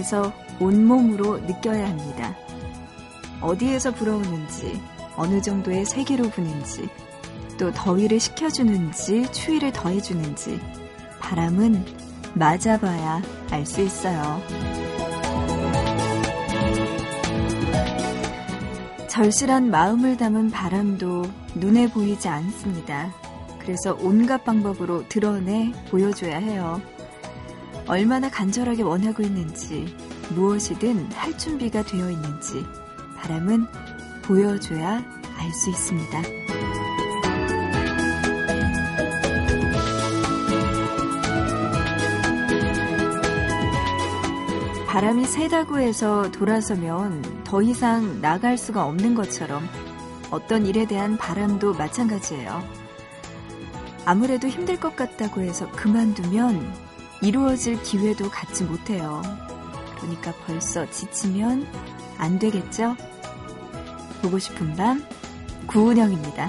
그래서 온몸으로 느껴야 합니다. 어디에서 불어오는지, 어느 정도의 세기로 부는지, 또 더위를 식혀주는지, 추위를 더해주는지, 바람은 맞아봐야 알 수 있어요. 절실한 마음을 담은 바람도 눈에 보이지 않습니다. 그래서 온갖 방법으로 드러내 보여줘야 해요. 얼마나 간절하게 원하고 있는지, 무엇이든 할 준비가 되어 있는지, 바람은 보여줘야 알 수 있습니다. 바람이 세다고 해서 돌아서면 더 이상 나갈 수가 없는 것처럼 어떤 일에 대한 바람도 마찬가지예요. 아무래도 힘들 것 같다고 해서 그만두면 이루어질 기회도 갖지 못해요. 그러니까 벌써 지치면 안 되겠죠? 보고 싶은 밤, 구은영입니다.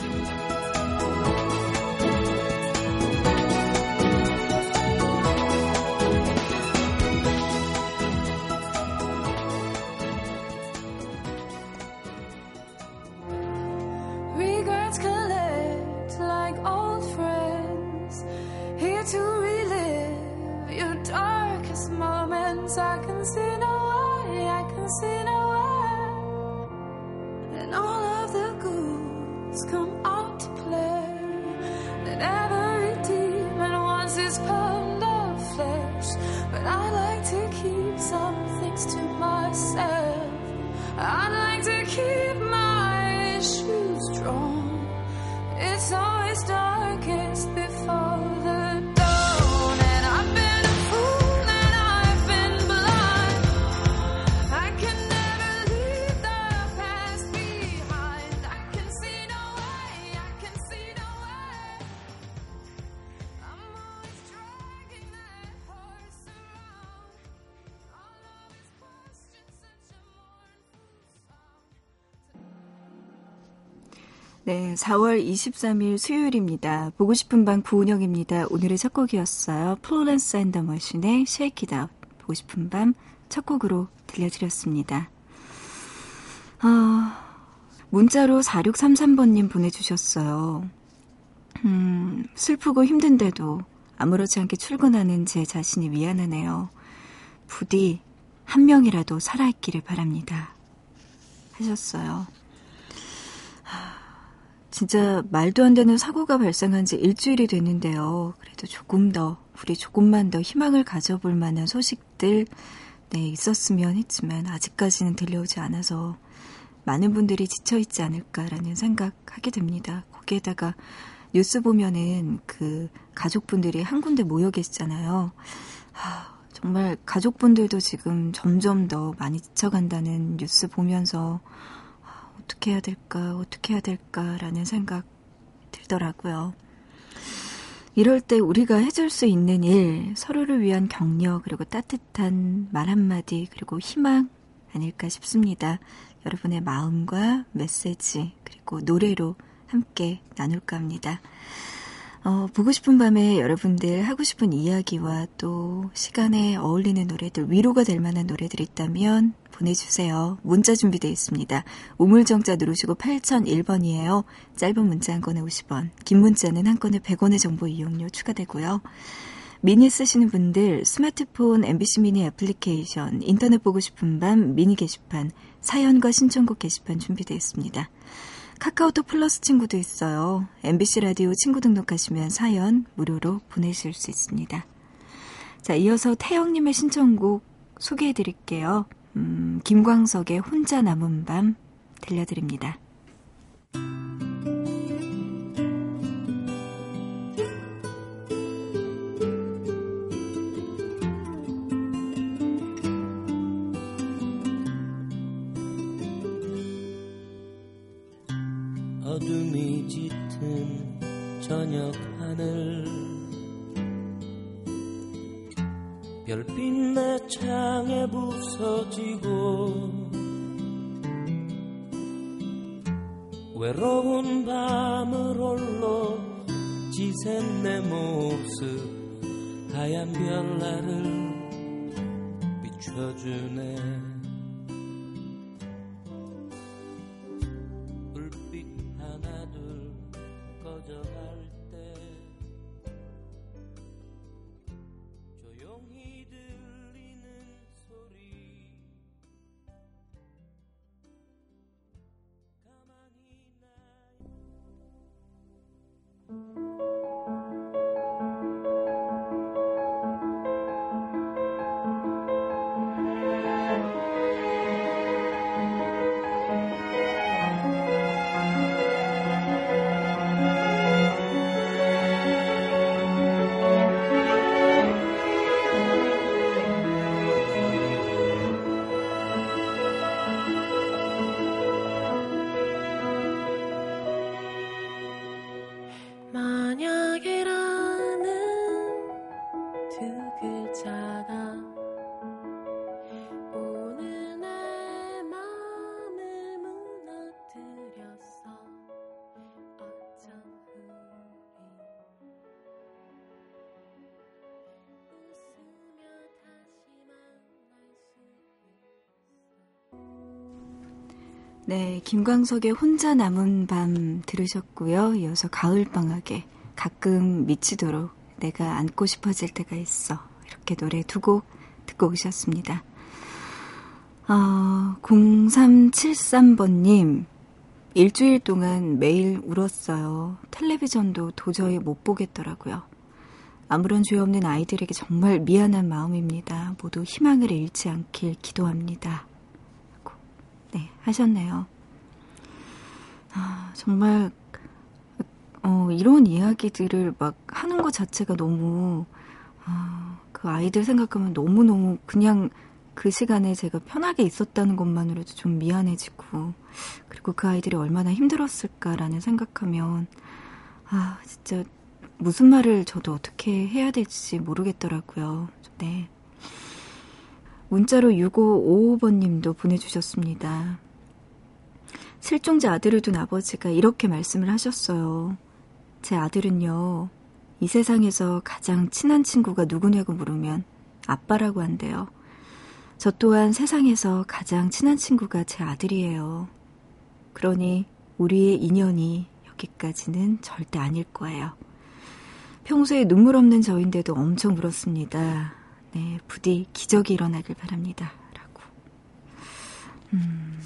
네, 4월 23일 수요일입니다. 보고 싶은 밤 구은영입니다. 오늘의 첫 곡이었어요. Florence and the Machine의 Shake It Out. 보고 싶은 밤 첫 곡으로 들려드렸습니다. 아, 문자로 4633번님 보내주셨어요. 음, 슬프고 힘든데도 아무렇지 않게 출근하는 제 자신이 미안하네요. 부디 한 명이라도 살아있기를 바랍니다. 하셨어요. 진짜 말도 안 되는 사고가 발생한 지 일주일이 됐는데요. 그래도 조금 더, 우리 조금만 더 희망을 가져볼 만한 소식들, 네, 있었으면 했지만, 아직까지는 들려오지 않아서, 많은 분들이 지쳐있지 않을까라는 생각하게 됩니다. 거기에다가, 뉴스 보면은 그 가족분들이 한 군데 모여 계시잖아요. 하, 정말 가족분들도 지금 점점 더 많이 지쳐간다는 뉴스 보면서, 어떻게 해야 될까, 어떻게 해야 될까라는 생각 들더라고요. 이럴 때 우리가 해줄 수 있는 일, 서로를 위한 격려, 그리고 따뜻한 말 한마디, 그리고 희망 아닐까 싶습니다. 여러분의 마음과 메시지, 그리고 노래로 함께 나눌까 합니다. 어, 보고 싶은 밤에 여러분들 하고 싶은 이야기와 또 시간에 어울리는 노래들, 위로가 될 만한 노래들 있다면 보내주세요. 문자 준비되어 있습니다. 우물정자 누르시고 8001번이에요. 짧은 문자 한 건에 50원, 긴 문자는 한 건에 100원의 정보 이용료 추가되고요. 미니 쓰시는 분들 스마트폰 MBC 미니 애플리케이션, 인터넷 보고 싶은 밤 미니 게시판, 사연과 신청곡 게시판 준비되어 있습니다. 카카오톡 플러스 친구도 있어요. MBC 라디오 친구 등록하시면 사연 무료로 보내실 수 있습니다. 자, 이어서 태영님의 신청곡 소개해 드릴게요. 음, 김광석의 혼자 남은 밤 들려드립니다. 어둠이 짙은 저녁 하늘 별빛 내 창에 부서지고 외로운 밤을 홀로 지샌 내 모습 하얀 별나를 비춰주네 네, 김광석의 혼자 남은 밤 들으셨고요. 이어서 가을방학에 가끔 미치도록 내가 안고 싶어질 때가 있어. 이렇게 노래 두 곡 듣고 오셨습니다. 아, 0373번님, 일주일 동안 매일 울었어요. 텔레비전도 도저히 못 보겠더라고요. 아무런 죄 없는 아이들에게 정말 미안한 마음입니다. 모두 희망을 잃지 않길 기도합니다. 네, 하셨네요. 아, 정말, 어, 이런 이야기들을 막 하는 것 자체가 너무, 아, 그 아이들 생각하면 너무너무 그냥 그 시간에 제가 편하게 있었다는 것만으로도 좀 미안해지고, 그리고 그 아이들이 얼마나 힘들었을까라는 생각하면, 아, 진짜 무슨 말을 저도 어떻게 해야 될지 모르겠더라고요. 네. 문자로 6555번님도 보내주셨습니다. 실종자 아들을 둔 아버지가 이렇게 말씀을 하셨어요. 제 아들은요, 이 세상에서 가장 친한 친구가 누구냐고 물으면 아빠라고 한대요. 저 또한 세상에서 가장 친한 친구가 제 아들이에요. 그러니 우리의 인연이 여기까지는 절대 아닐 거예요. 평소에 눈물 없는 저인데도 엄청 울었습니다. 네, 부디 기적이 일어나길 바랍니다. 라고. 음,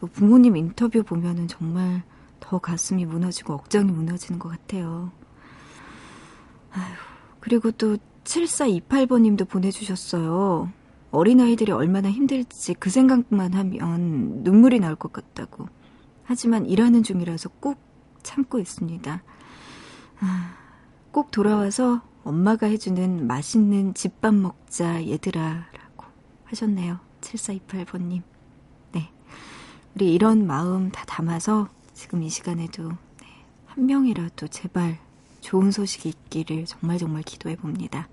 뭐 부모님 인터뷰 보면은 정말 더 가슴이 무너지고 억장이 무너지는 것 같아요. 아휴, 그리고 또 7428번님도 보내주셨어요. 어린아이들이 얼마나 힘들지 그 생각만 하면 눈물이 나올 것 같다고. 하지만 일하는 중이라서 꼭 참고 있습니다. 아, 꼭 돌아와서 엄마가 해주는 맛있는 집밥 먹자, 얘들아. 라고 하셨네요. 7428번님. 네. 우리 이런 마음 다 담아서 지금 이 시간에도 네, 한 명이라도 제발 좋은 소식이 있기를 정말 정말 기도해 봅니다.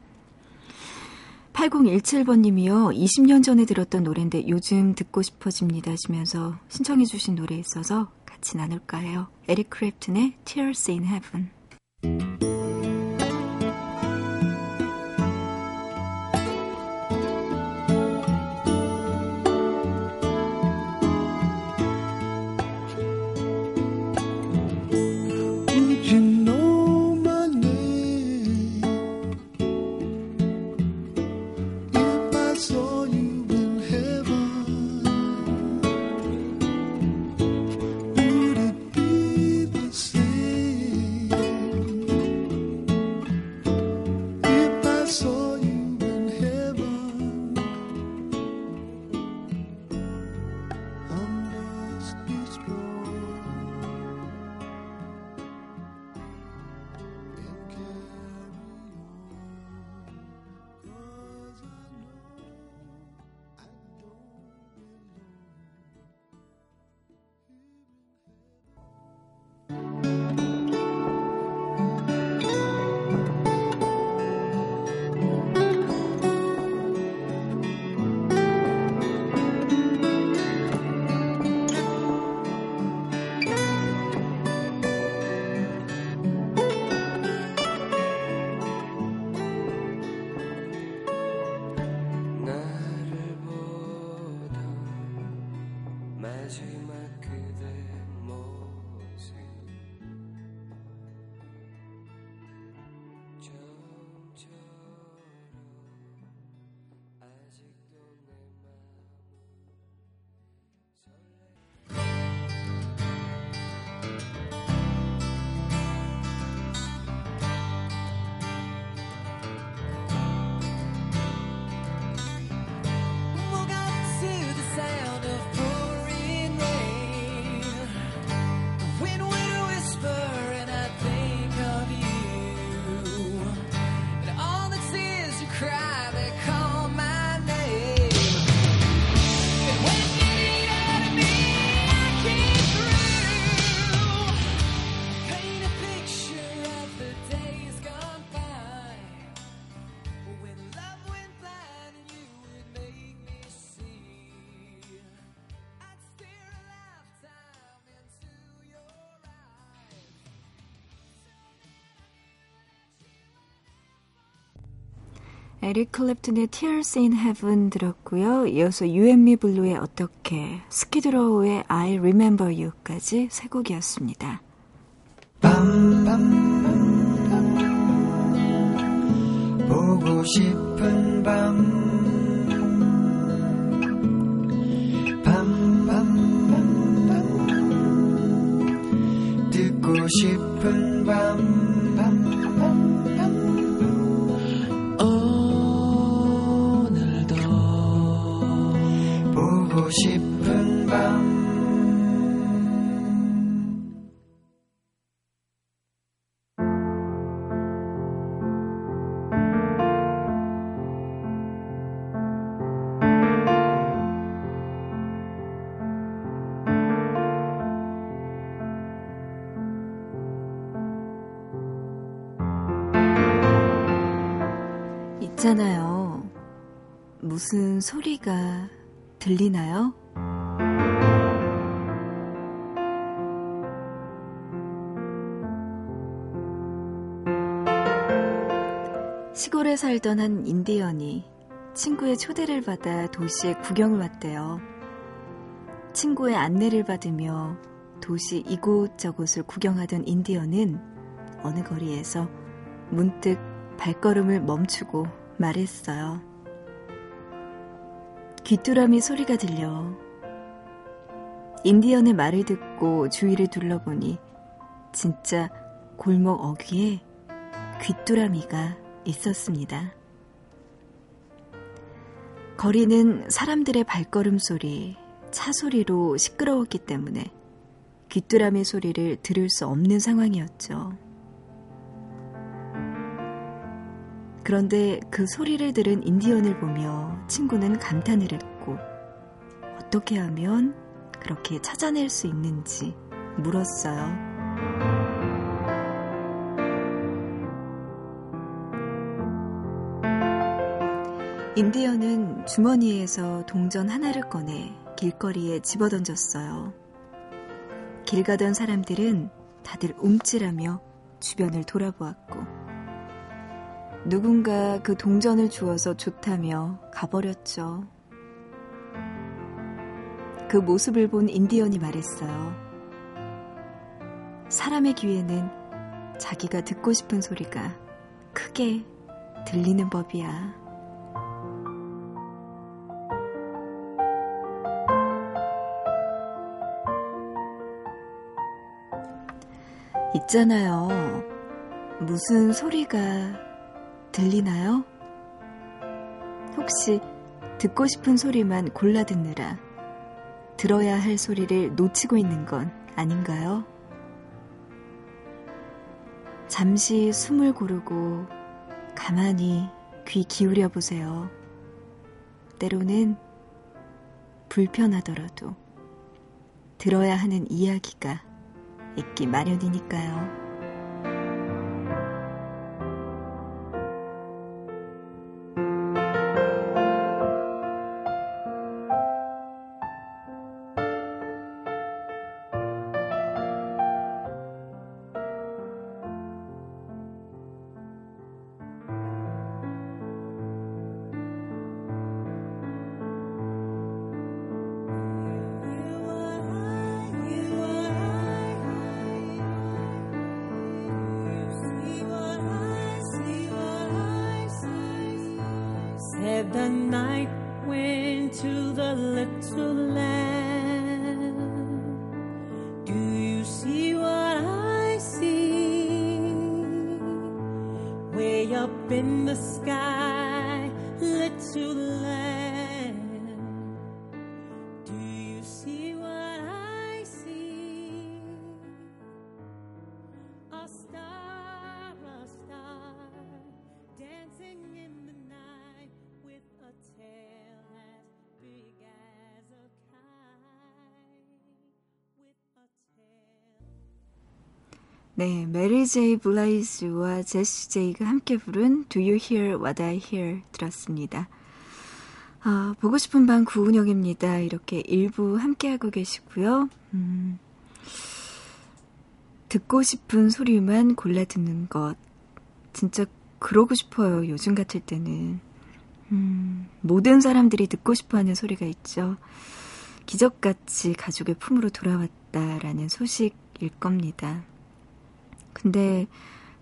8017번님이요. 20년 전에 들었던 노래인데 요즘 듣고 싶어집니다 하시면서 신청해 주신 노래 있어서 같이 나눌까 해요. 에릭 크랩튼의 Tears in Heaven. 에릭 클랩튼의 Tears in Heaven 들었고요. 이어서 You and Me Blue의 어떻게, 스키드로우의 I Remember You까지 세 곡이었습니다. 밤밤 보고 싶은 밤 밤밤 듣고 싶은 밤 싶은 밤 있잖아요. 무슨 소리가 들리나요? 시골에 살던 한 인디언이 친구의 초대를 받아 도시에 구경을 왔대요. 친구의 안내를 받으며 도시 이곳저곳을 구경하던 인디언은 어느 거리에서 문득 발걸음을 멈추고 말했어요. 귀뚜라미 소리가 들려. 인디언의 말을 듣고 주위를 둘러보니 진짜 골목 어귀에 귀뚜라미가 있었습니다. 거리는 사람들의 발걸음 소리, 차 소리로 시끄러웠기 때문에 귀뚜라미 소리를 들을 수 없는 상황이었죠. 그런데 그 소리를 들은 인디언을 보며 친구는 감탄을 했고 어떻게 하면 그렇게 찾아낼 수 있는지 물었어요. 인디언은 주머니에서 동전 하나를 꺼내 길거리에 집어던졌어요. 길 가던 사람들은 다들 움찔하며 주변을 돌아보았고 누군가 그 동전을 주어서 좋다며 가버렸죠. 그 모습을 본 인디언이 말했어요. 사람의 귀에는 자기가 듣고 싶은 소리가 크게 들리는 법이야. 있잖아요. 무슨 소리가 들리나요? 혹시 듣고 싶은 소리만 골라 듣느라 들어야 할 소리를 놓치고 있는 건 아닌가요? 잠시 숨을 고르고 가만히 귀 기울여 보세요. 때로는 불편하더라도 들어야 하는 이야기가 있기 마련이니까요. 네, 메리 제이 블라이즈와 제시 제이가 함께 부른 Do You Hear What I Hear 들었습니다. 아, 보고 싶은 밤 구은영입니다. 이렇게 일부 함께하고 계시고요. 음, 듣고 싶은 소리만 골라 듣는 것. 진짜 그러고 싶어요. 요즘 같을 때는. 음, 모든 사람들이 듣고 싶어 하는 소리가 있죠. 기적같이 가족의 품으로 돌아왔다라는 소식일 겁니다. 근데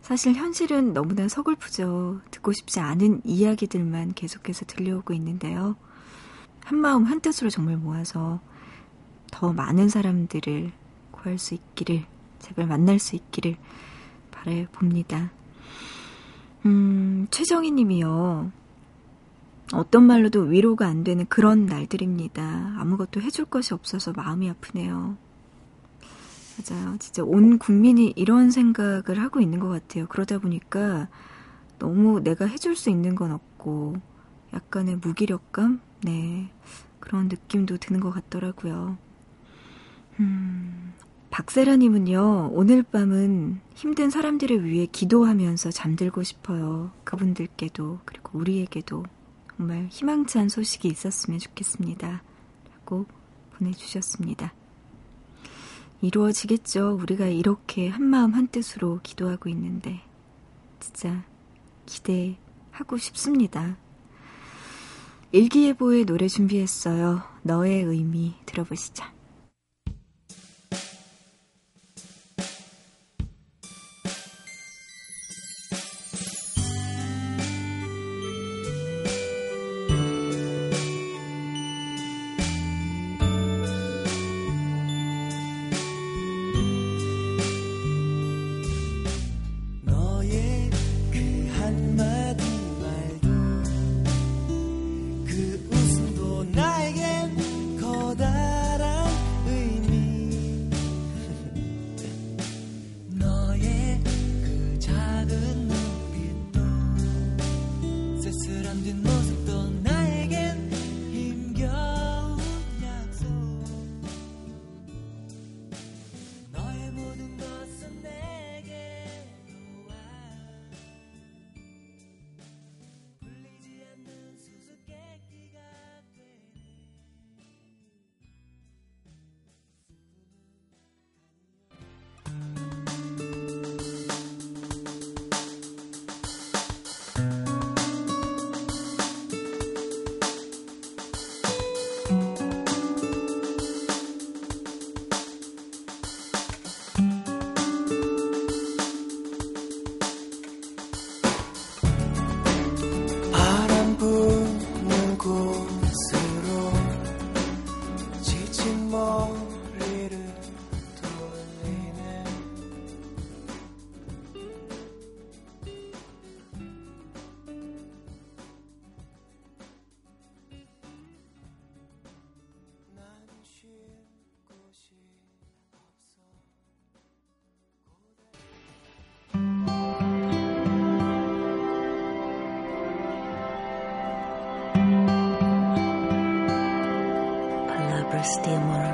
사실 현실은 너무나 서글프죠. 듣고 싶지 않은 이야기들만 계속해서 들려오고 있는데요. 한마음 한뜻으로 정말 모아서 더 많은 사람들을 구할 수 있기를, 제발 만날 수 있기를 바라봅니다. 음, 최정희 님이요. 어떤 말로도 위로가 안 되는 그런 날들입니다. 아무것도 해줄 것이 없어서 마음이 아프네요. 맞아요. 진짜 온 국민이 이런 생각을 하고 있는 것 같아요. 그러다 보니까 너무 내가 해줄 수 있는 건 없고 약간의 무기력감? 네. 그런 느낌도 드는 것 같더라고요. 음, 박세라님은요, 오늘 밤은 힘든 사람들을 위해 기도하면서 잠들고 싶어요. 그분들께도, 그리고 우리에게도 정말 희망찬 소식이 있었으면 좋겠습니다. 라고 보내주셨습니다. 이루어지겠죠. 우리가 이렇게 한마음 한뜻으로 기도하고 있는데. 진짜 기대하고 싶습니다. 일기예보의 노래 준비했어요. 너의 의미 들어보시죠. Celestia more.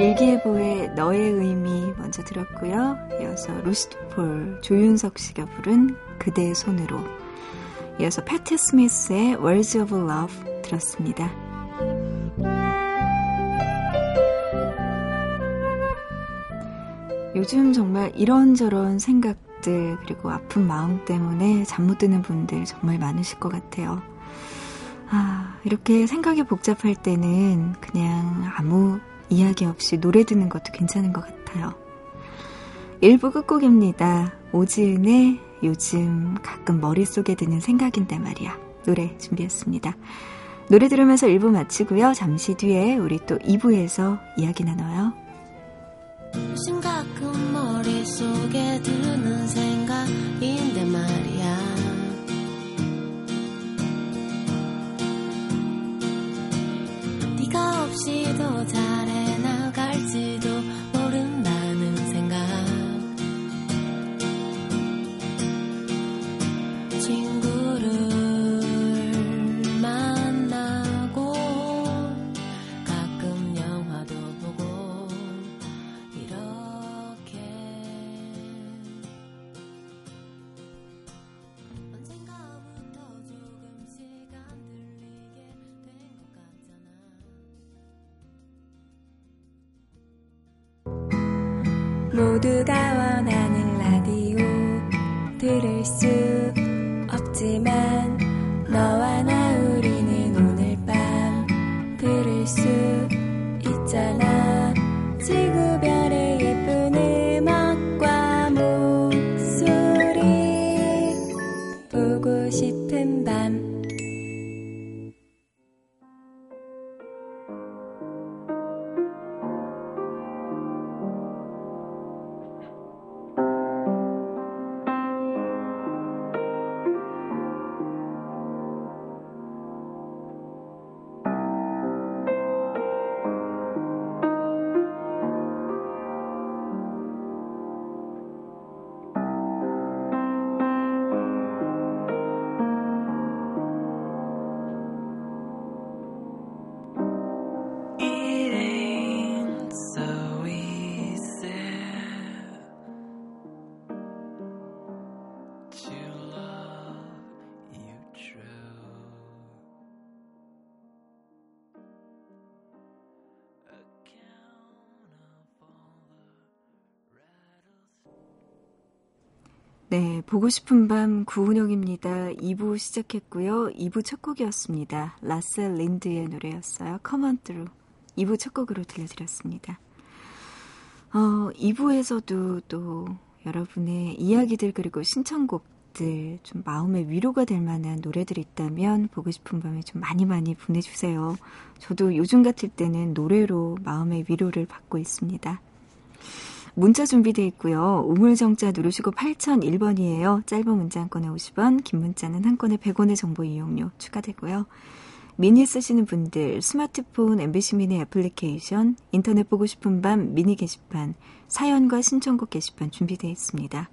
일기예보의 너의 의미 먼저 들었고요. 이어서 루시드폴 조윤석 씨가 부른 그대의 손으로 이어서 패트 스미스의 Words of Love 들었습니다. 요즘 정말 이런저런 생각들 그리고 아픈 마음 때문에 잠 못 드는 분들 정말 많으실 것 같아요. 아, 이렇게 생각이 복잡할 때는 그냥 아무 이야기 없이 노래 듣는 것도 괜찮은 것 같아요. 1부 끝곡입니다. 오지은의 요즘 가끔 머릿속에 드는 생각인데 말이야. 노래 준비했습니다. 노래 들으면서 1부 마치고요. 잠시 뒤에 우리 또 2부에서 이야기 나눠요. 심각한 머릿속에 드는 생각인데 말이야 네가 없이도 잘해 모두가 원하는 라디오 들을 수 네, 보고 싶은 밤 구은영입니다. 2부 시작했고요. 2부 첫 곡이었습니다. 라셀 린드의 노래였어요. Come on through. 2부 첫 곡으로 들려드렸습니다. 어, 2부에서도 또 여러분의 이야기들 그리고 신청곡들 좀 마음의 위로가 될 만한 노래들이 있다면 보고 싶은 밤에 좀 많이 많이 보내주세요. 저도 요즘 같을 때는 노래로 마음의 위로를 받고 있습니다. 문자 준비되어 있고요. 우물정자 누르시고 8001번이에요. 짧은 문자 한 건에 50원, 긴 문자는 한 건에 100원의 정보 이용료 추가되고요. 미니 쓰시는 분들 스마트폰 MBC 미니 애플리케이션 인터넷 보고 싶은 밤 미니 게시판 사연과 신청곡 게시판 준비되어 있습니다.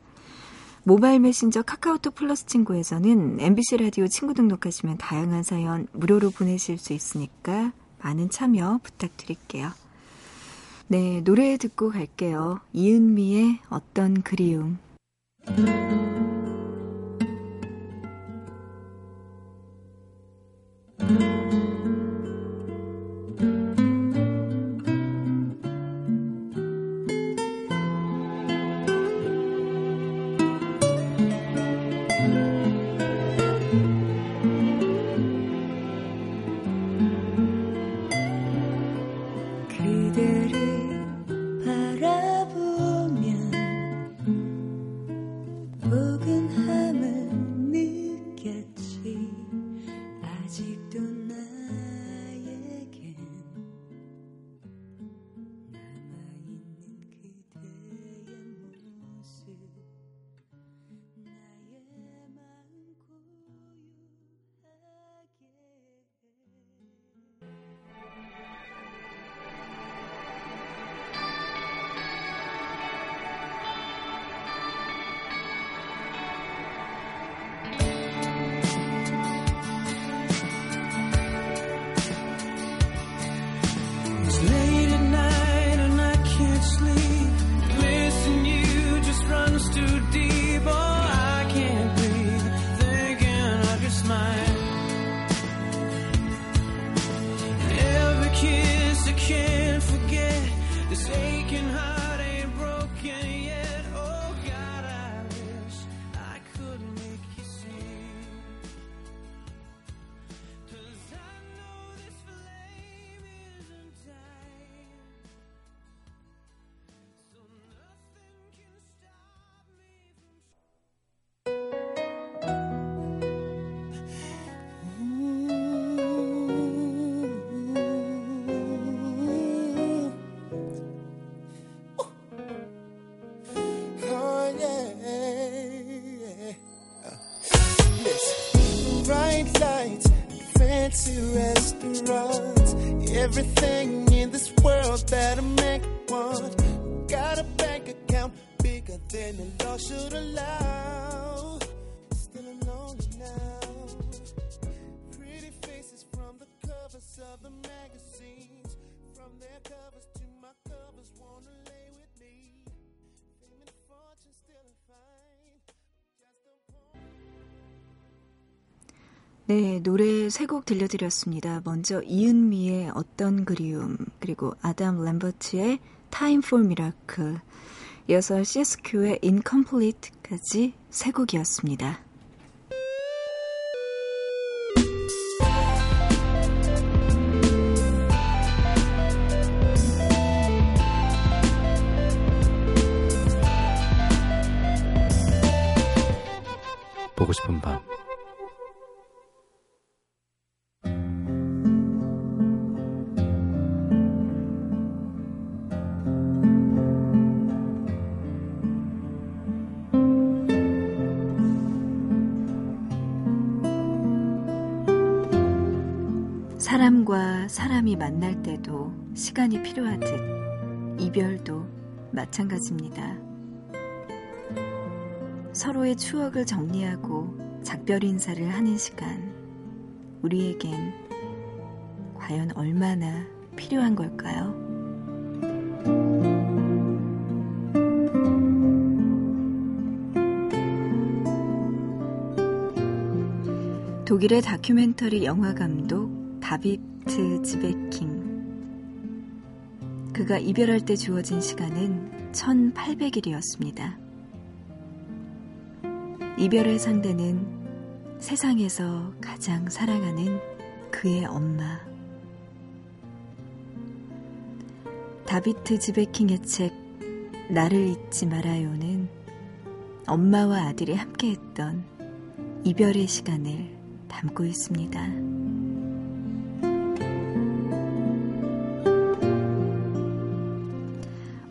모바일 메신저 카카오톡 플러스 친구에서는 MBC 라디오 친구 등록하시면 다양한 사연 무료로 보내실 수 있으니까 많은 참여 부탁드릴게요. 네, 노래 듣고 갈게요. 이은미의 어떤 그리움. 세 곡 들려드렸습니다. 먼저 이은미의 어떤 그리움, 그리고 아담 램버트의 Time for Miracle, 이어서 CSQ의 Incomplete까지 세 곡이었습니다. 보고 싶은 밤 사람이 만날 때도 시간이 필요하듯 이별도 마찬가지입니다. 서로의 추억을 정리하고 작별 인사를 하는 시간, 우리에겐 과연 얼마나 필요한 걸까요? 독일의 다큐멘터리 영화 감독 다비트 지베킹. 그가 이별할 때 주어진 시간은 1800일이었습니다. 이별의 상대는 세상에서 가장 사랑하는 그의 엄마. 다비트 지베킹의 책 나를 잊지 말아요는 엄마와 아들이 함께했던 이별의 시간을 담고 있습니다.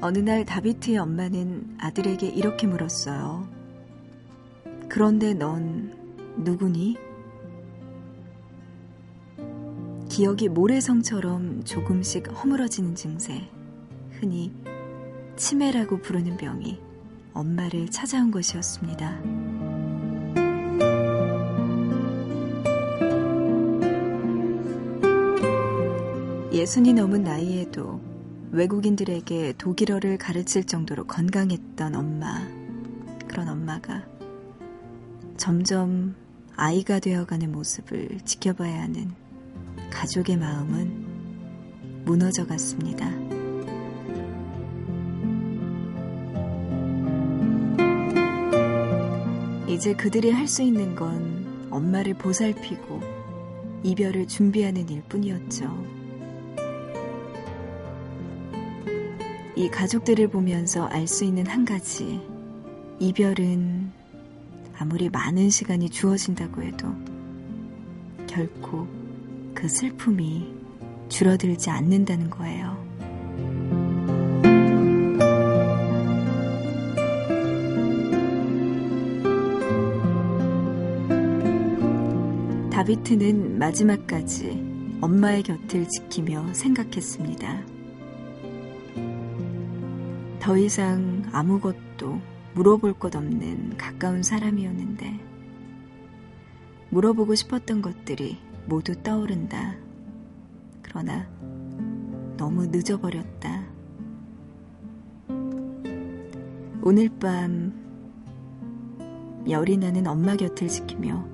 어느 날 다비트의 엄마는 아들에게 이렇게 물었어요. 그런데 넌 누구니? 기억이 모래성처럼 조금씩 허물어지는 증세, 흔히 치매라고 부르는 병이 엄마를 찾아온 것이었습니다. 예순이 넘은 나이에도 외국인들에게 독일어를 가르칠 정도로 건강했던 엄마. 그런 엄마가 점점 아이가 되어가는 모습을 지켜봐야 하는 가족의 마음은 무너져 갔습니다. 이제 그들이 할 수 있는 건 엄마를 보살피고 이별을 준비하는 일 뿐이었죠. 이 가족들을 보면서 알 수 있는 한 가지. 이별은 아무리 많은 시간이 주어진다고 해도 결코 그 슬픔이 줄어들지 않는다는 거예요. 다비트는 마지막까지 엄마의 곁을 지키며 생각했습니다. 더 이상 아무것도 물어볼 것 없는 가까운 사람이었는데, 물어보고 싶었던 것들이 모두 떠오른다. 그러나 너무 늦어버렸다. 오늘 밤 열이 나는 엄마 곁을 지키며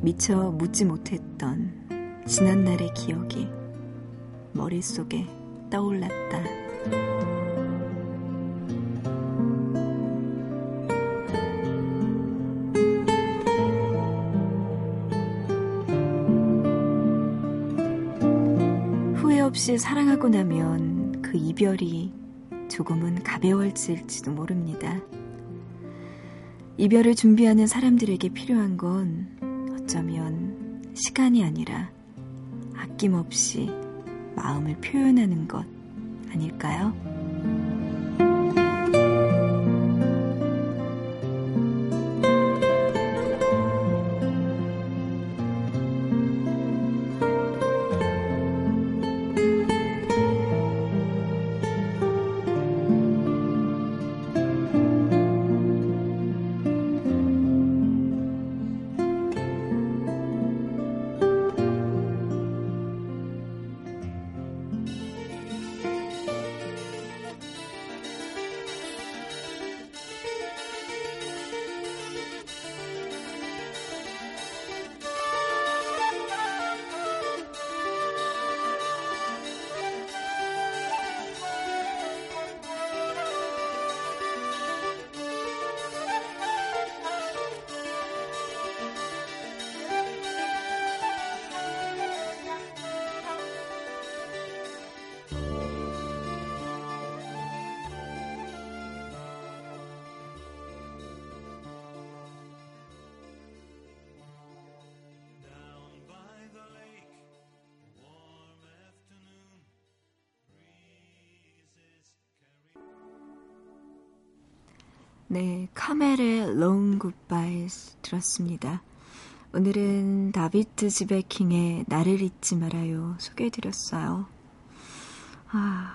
미처 묻지 못했던 지난날의 기억이 머릿속에 떠올랐다. 후회 없이 사랑하고 나면 그 이별이 조금은 가벼워질지도 모릅니다. 이별을 준비하는 사람들에게 필요한 건 어쩌면 시간이 아니라 아낌없이 마음을 표현하는 것 아닐까요? 네, 카멜의 Long Goodbyes 들었습니다. 오늘은 다비트 지베킹의 나를 잊지 말아요 소개해드렸어요. 아,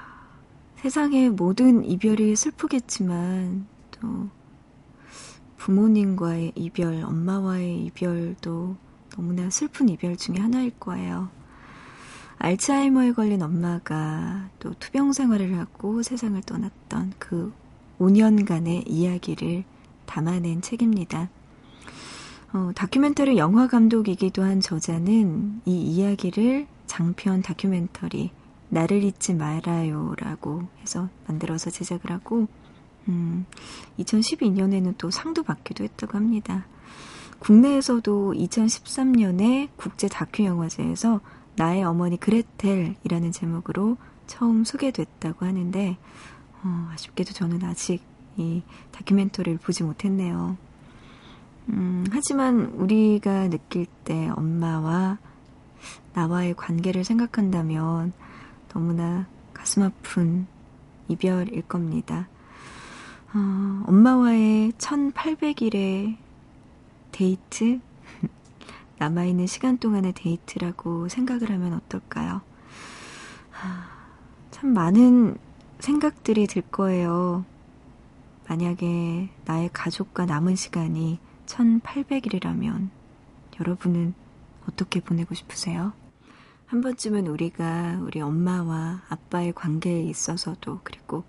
세상의 모든 이별이 슬프겠지만 또 부모님과의 이별, 엄마와의 이별도 너무나 슬픈 이별 중에 하나일 거예요. 알츠하이머에 걸린 엄마가 또 투병 생활을 하고 세상을 떠났던 그 5년간의 이야기를 담아낸 책입니다. 어, 다큐멘터리 영화 감독이기도 한 저자는 이 이야기를 장편 다큐멘터리 나를 잊지 말아요라고 해서 만들어서 제작을 하고 음, 2012년에는 또 상도 받기도 했다고 합니다. 국내에서도 2013년에 국제 다큐 영화제에서 나의 어머니 그레텔이라는 제목으로 처음 소개됐다고 하는데 어, 아쉽게도 저는 아직 이 다큐멘터리를 보지 못했네요. 음, 하지만 우리가 느낄 때 엄마와 나와의 관계를 생각한다면 너무나 가슴 아픈 이별일 겁니다. 어, 엄마와의 1800일의 데이트? 남아있는 시간 동안의 데이트라고 생각을 하면 어떨까요? 참 많은 생각들이 들 거예요. 만약에 나의 가족과 남은 시간이 1800일이라면 여러분은 어떻게 보내고 싶으세요? 한 번쯤은 우리가 우리 엄마와 아빠의 관계에 있어서도 그리고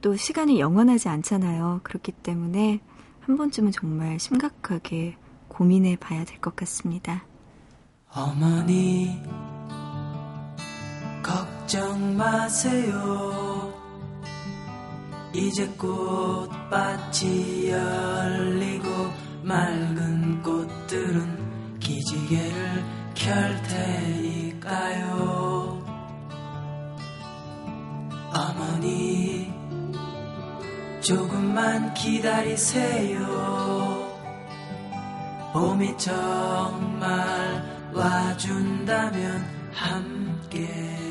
또 시간이 영원하지 않잖아요. 그렇기 때문에 한 번쯤은 정말 심각하게 고민해 봐야 될 것 같습니다. 어머니 걱정 마세요. 이제 꽃밭이 열리고 맑은 꽃들은 기지개를 켤 테니까요. 어머니 조금만 기다리세요. 봄이 정말 와준다면 함께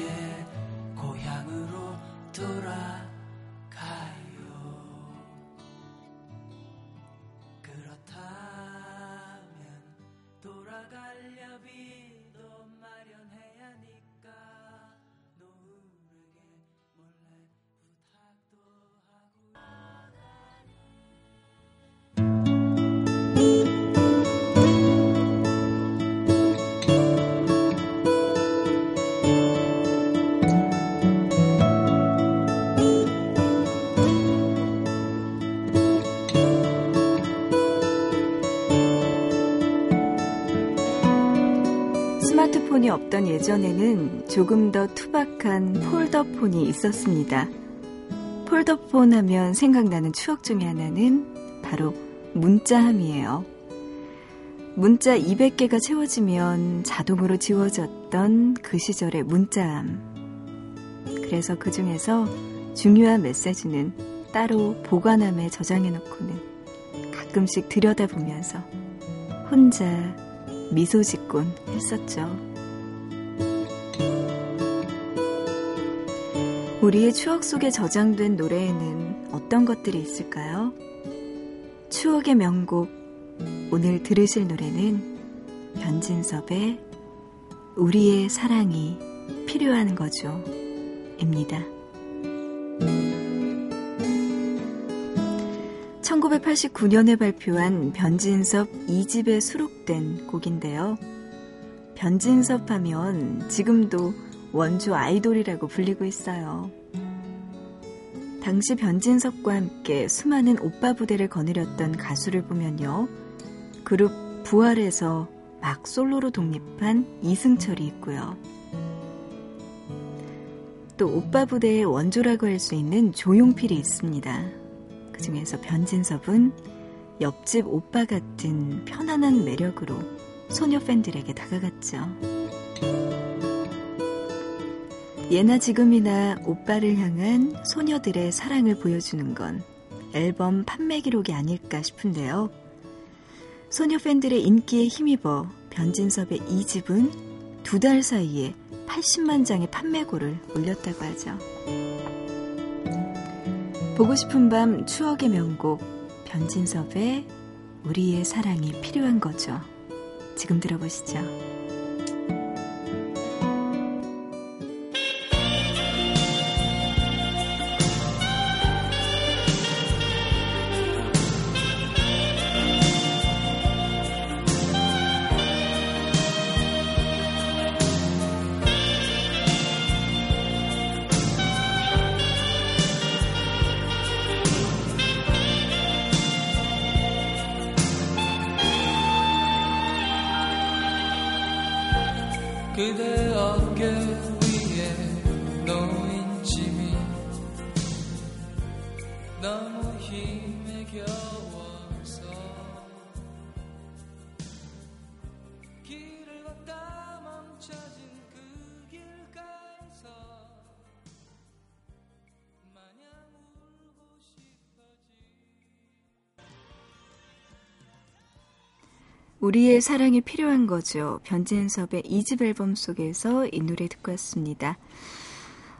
스마트폰이 없던 예전에는 조금 더 투박한 폴더폰이 있었습니다. 폴더폰 하면 생각나는 추억 중에 하나는 바로 문자함이에요. 문자 200개가 채워지면 자동으로 지워졌던 그 시절의 문자함. 그래서 그 중에서 중요한 메시지는 따로 보관함에 저장해 놓고는 가끔씩 들여다보면서 혼자 미소 짓곤 했었죠. 우리의 추억 속에 저장된 노래에는 어떤 것들이 있을까요? 추억의 명곡, 오늘 들으실 노래는 변진섭의 우리의 사랑이 필요한 거죠. 입니다. 1989년에 발표한 변진섭 2집에 수록된 곡인데요. 변진섭 하면 지금도 원조 아이돌이라고 불리고 있어요. 당시 변진섭과 함께 수많은 오빠 부대를 거느렸던 가수를 보면요. 그룹 부활에서 막 솔로로 독립한 이승철이 있고요. 또 오빠 부대의 원조라고 할 수 있는 조용필이 있습니다. 그 중에서 변진섭은 옆집 오빠 같은 편안한 매력으로 소녀 팬들에게 다가갔죠. 예나 지금이나 오빠를 향한 소녀들의 사랑을 보여주는 건 앨범 판매 기록이 아닐까 싶은데요. 소녀 팬들의 인기에 힘입어 변진섭의 이 집은 두 달 사이에 80만 장의 판매고를 올렸다고 하죠. 보고 싶은 밤 추억의 명곡 변진섭의 우리의 사랑이 필요한 거죠. 지금 들어보시죠. 우리의 사랑이 필요한 거죠. 변진섭의 2집 앨범 속에서 이 노래 듣고 왔습니다.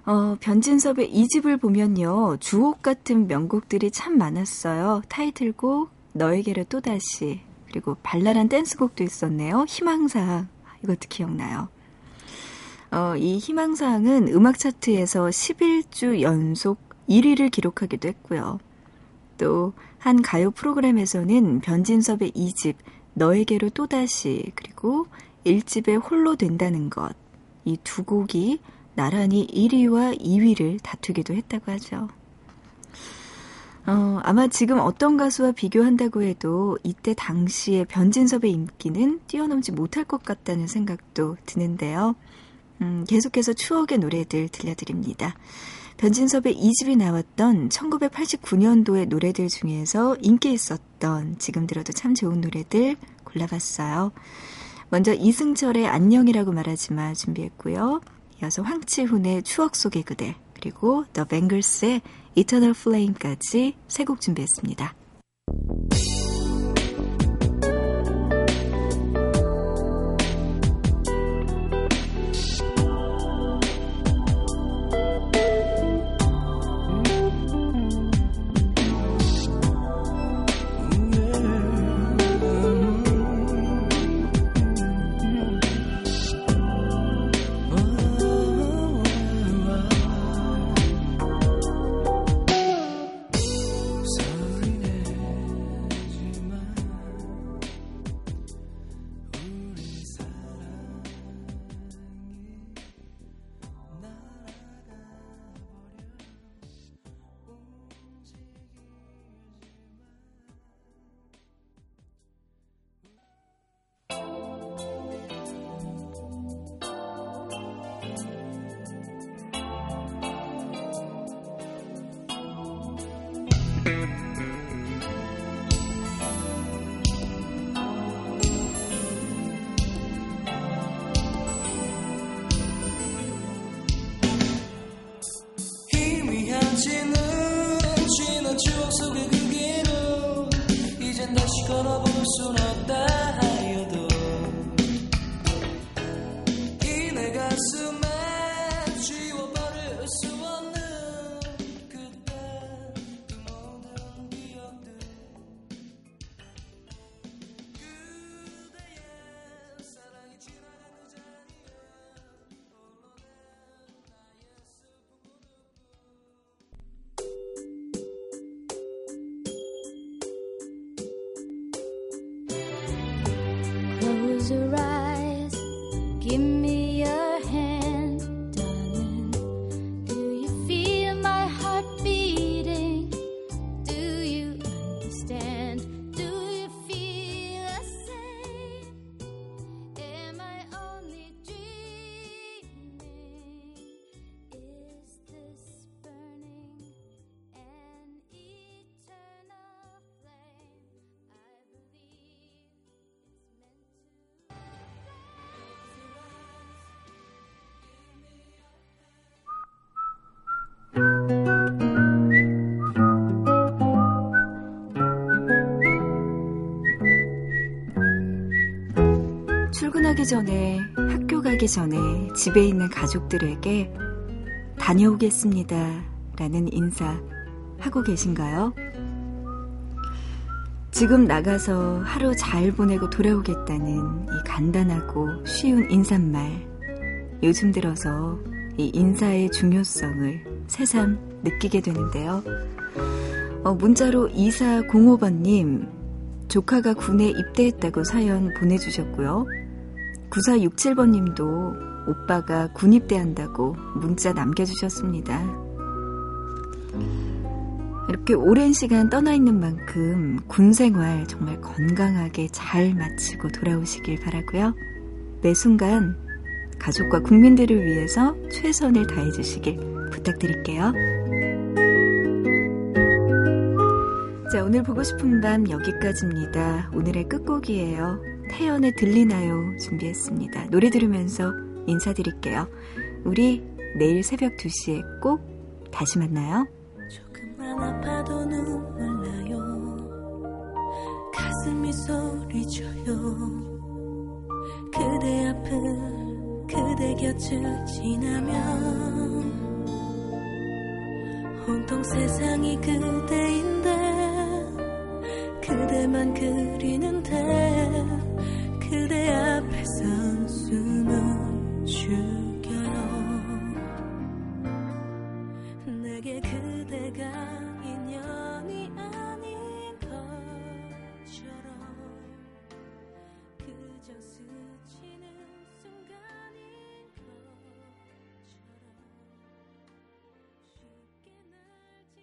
어, 변진섭의 2집을 보면요. 주옥 같은 명곡들이 참 많았어요. 타이틀곡, 너에게로 또다시, 그리고 발랄한 댄스곡도 있었네요. 희망사항. 이것도 기억나요. 어, 이 희망사항은 음악 차트에서 11주 연속 1위를 기록하기도 했고요. 또 한 가요 프로그램에서는 변진섭의 2집 너에게로 또다시 그리고 1집에 홀로 된다는 것 이 두 곡이 나란히 1위와 2위를 다투기도 했다고 하죠. 어, 아마 지금 어떤 가수와 비교한다고 해도 이때 당시의 변진섭의 인기는 뛰어넘지 못할 것 같다는 생각도 드는데요. 음, 계속해서 추억의 노래들 들려드립니다. 변진섭의 2집이 나왔던 1989년도의 노래들 중에서 인기 있었던 지금 들어도 참 좋은 노래들 골라봤어요. 먼저 이승철의 안녕이라고 말하지 마 준비했고요. 이어서 황치훈의 추억 속의 그대 그리고 더 뱅글스의 Eternal Flame까지 세 곡 준비했습니다. 하기 전에, 학교 가기 전에 집에 있는 가족들에게 다녀오겠습니다. 라는 인사 하고 계신가요? 지금 나가서 하루 잘 보내고 돌아오겠다는 이 간단하고 쉬운 인사말. 요즘 들어서 이 인사의 중요성을 새삼 느끼게 되는데요. 어, 문자로 2405번님, 조카가 군에 입대했다고 사연 보내주셨고요. 9467번 님도 오빠가 군 입대 한다고 문자 남겨주셨습니다. 이렇게 오랜 시간 떠나 있는 만큼 군 생활 정말 건강하게 잘 마치고 돌아오시길 바라고요. 매 순간 가족과 국민들을 위해서 최선을 다해 주시길 부탁드릴게요. 자, 오늘 보고 싶은 밤 여기까지입니다. 오늘의 끝곡이에요. 태연의 들리나요? 준비했습니다. 노래 들으면서 인사드릴게요. 우리 내일 새벽 2시에 꼭 다시 만나요. 조금만 아파도 눈물 나요 가슴이 소리쳐요 그대 앞을 그대 곁을 지나면 온통 세상이 그대인데 그대만 그리는데 그대 앞에선 숨을 쉬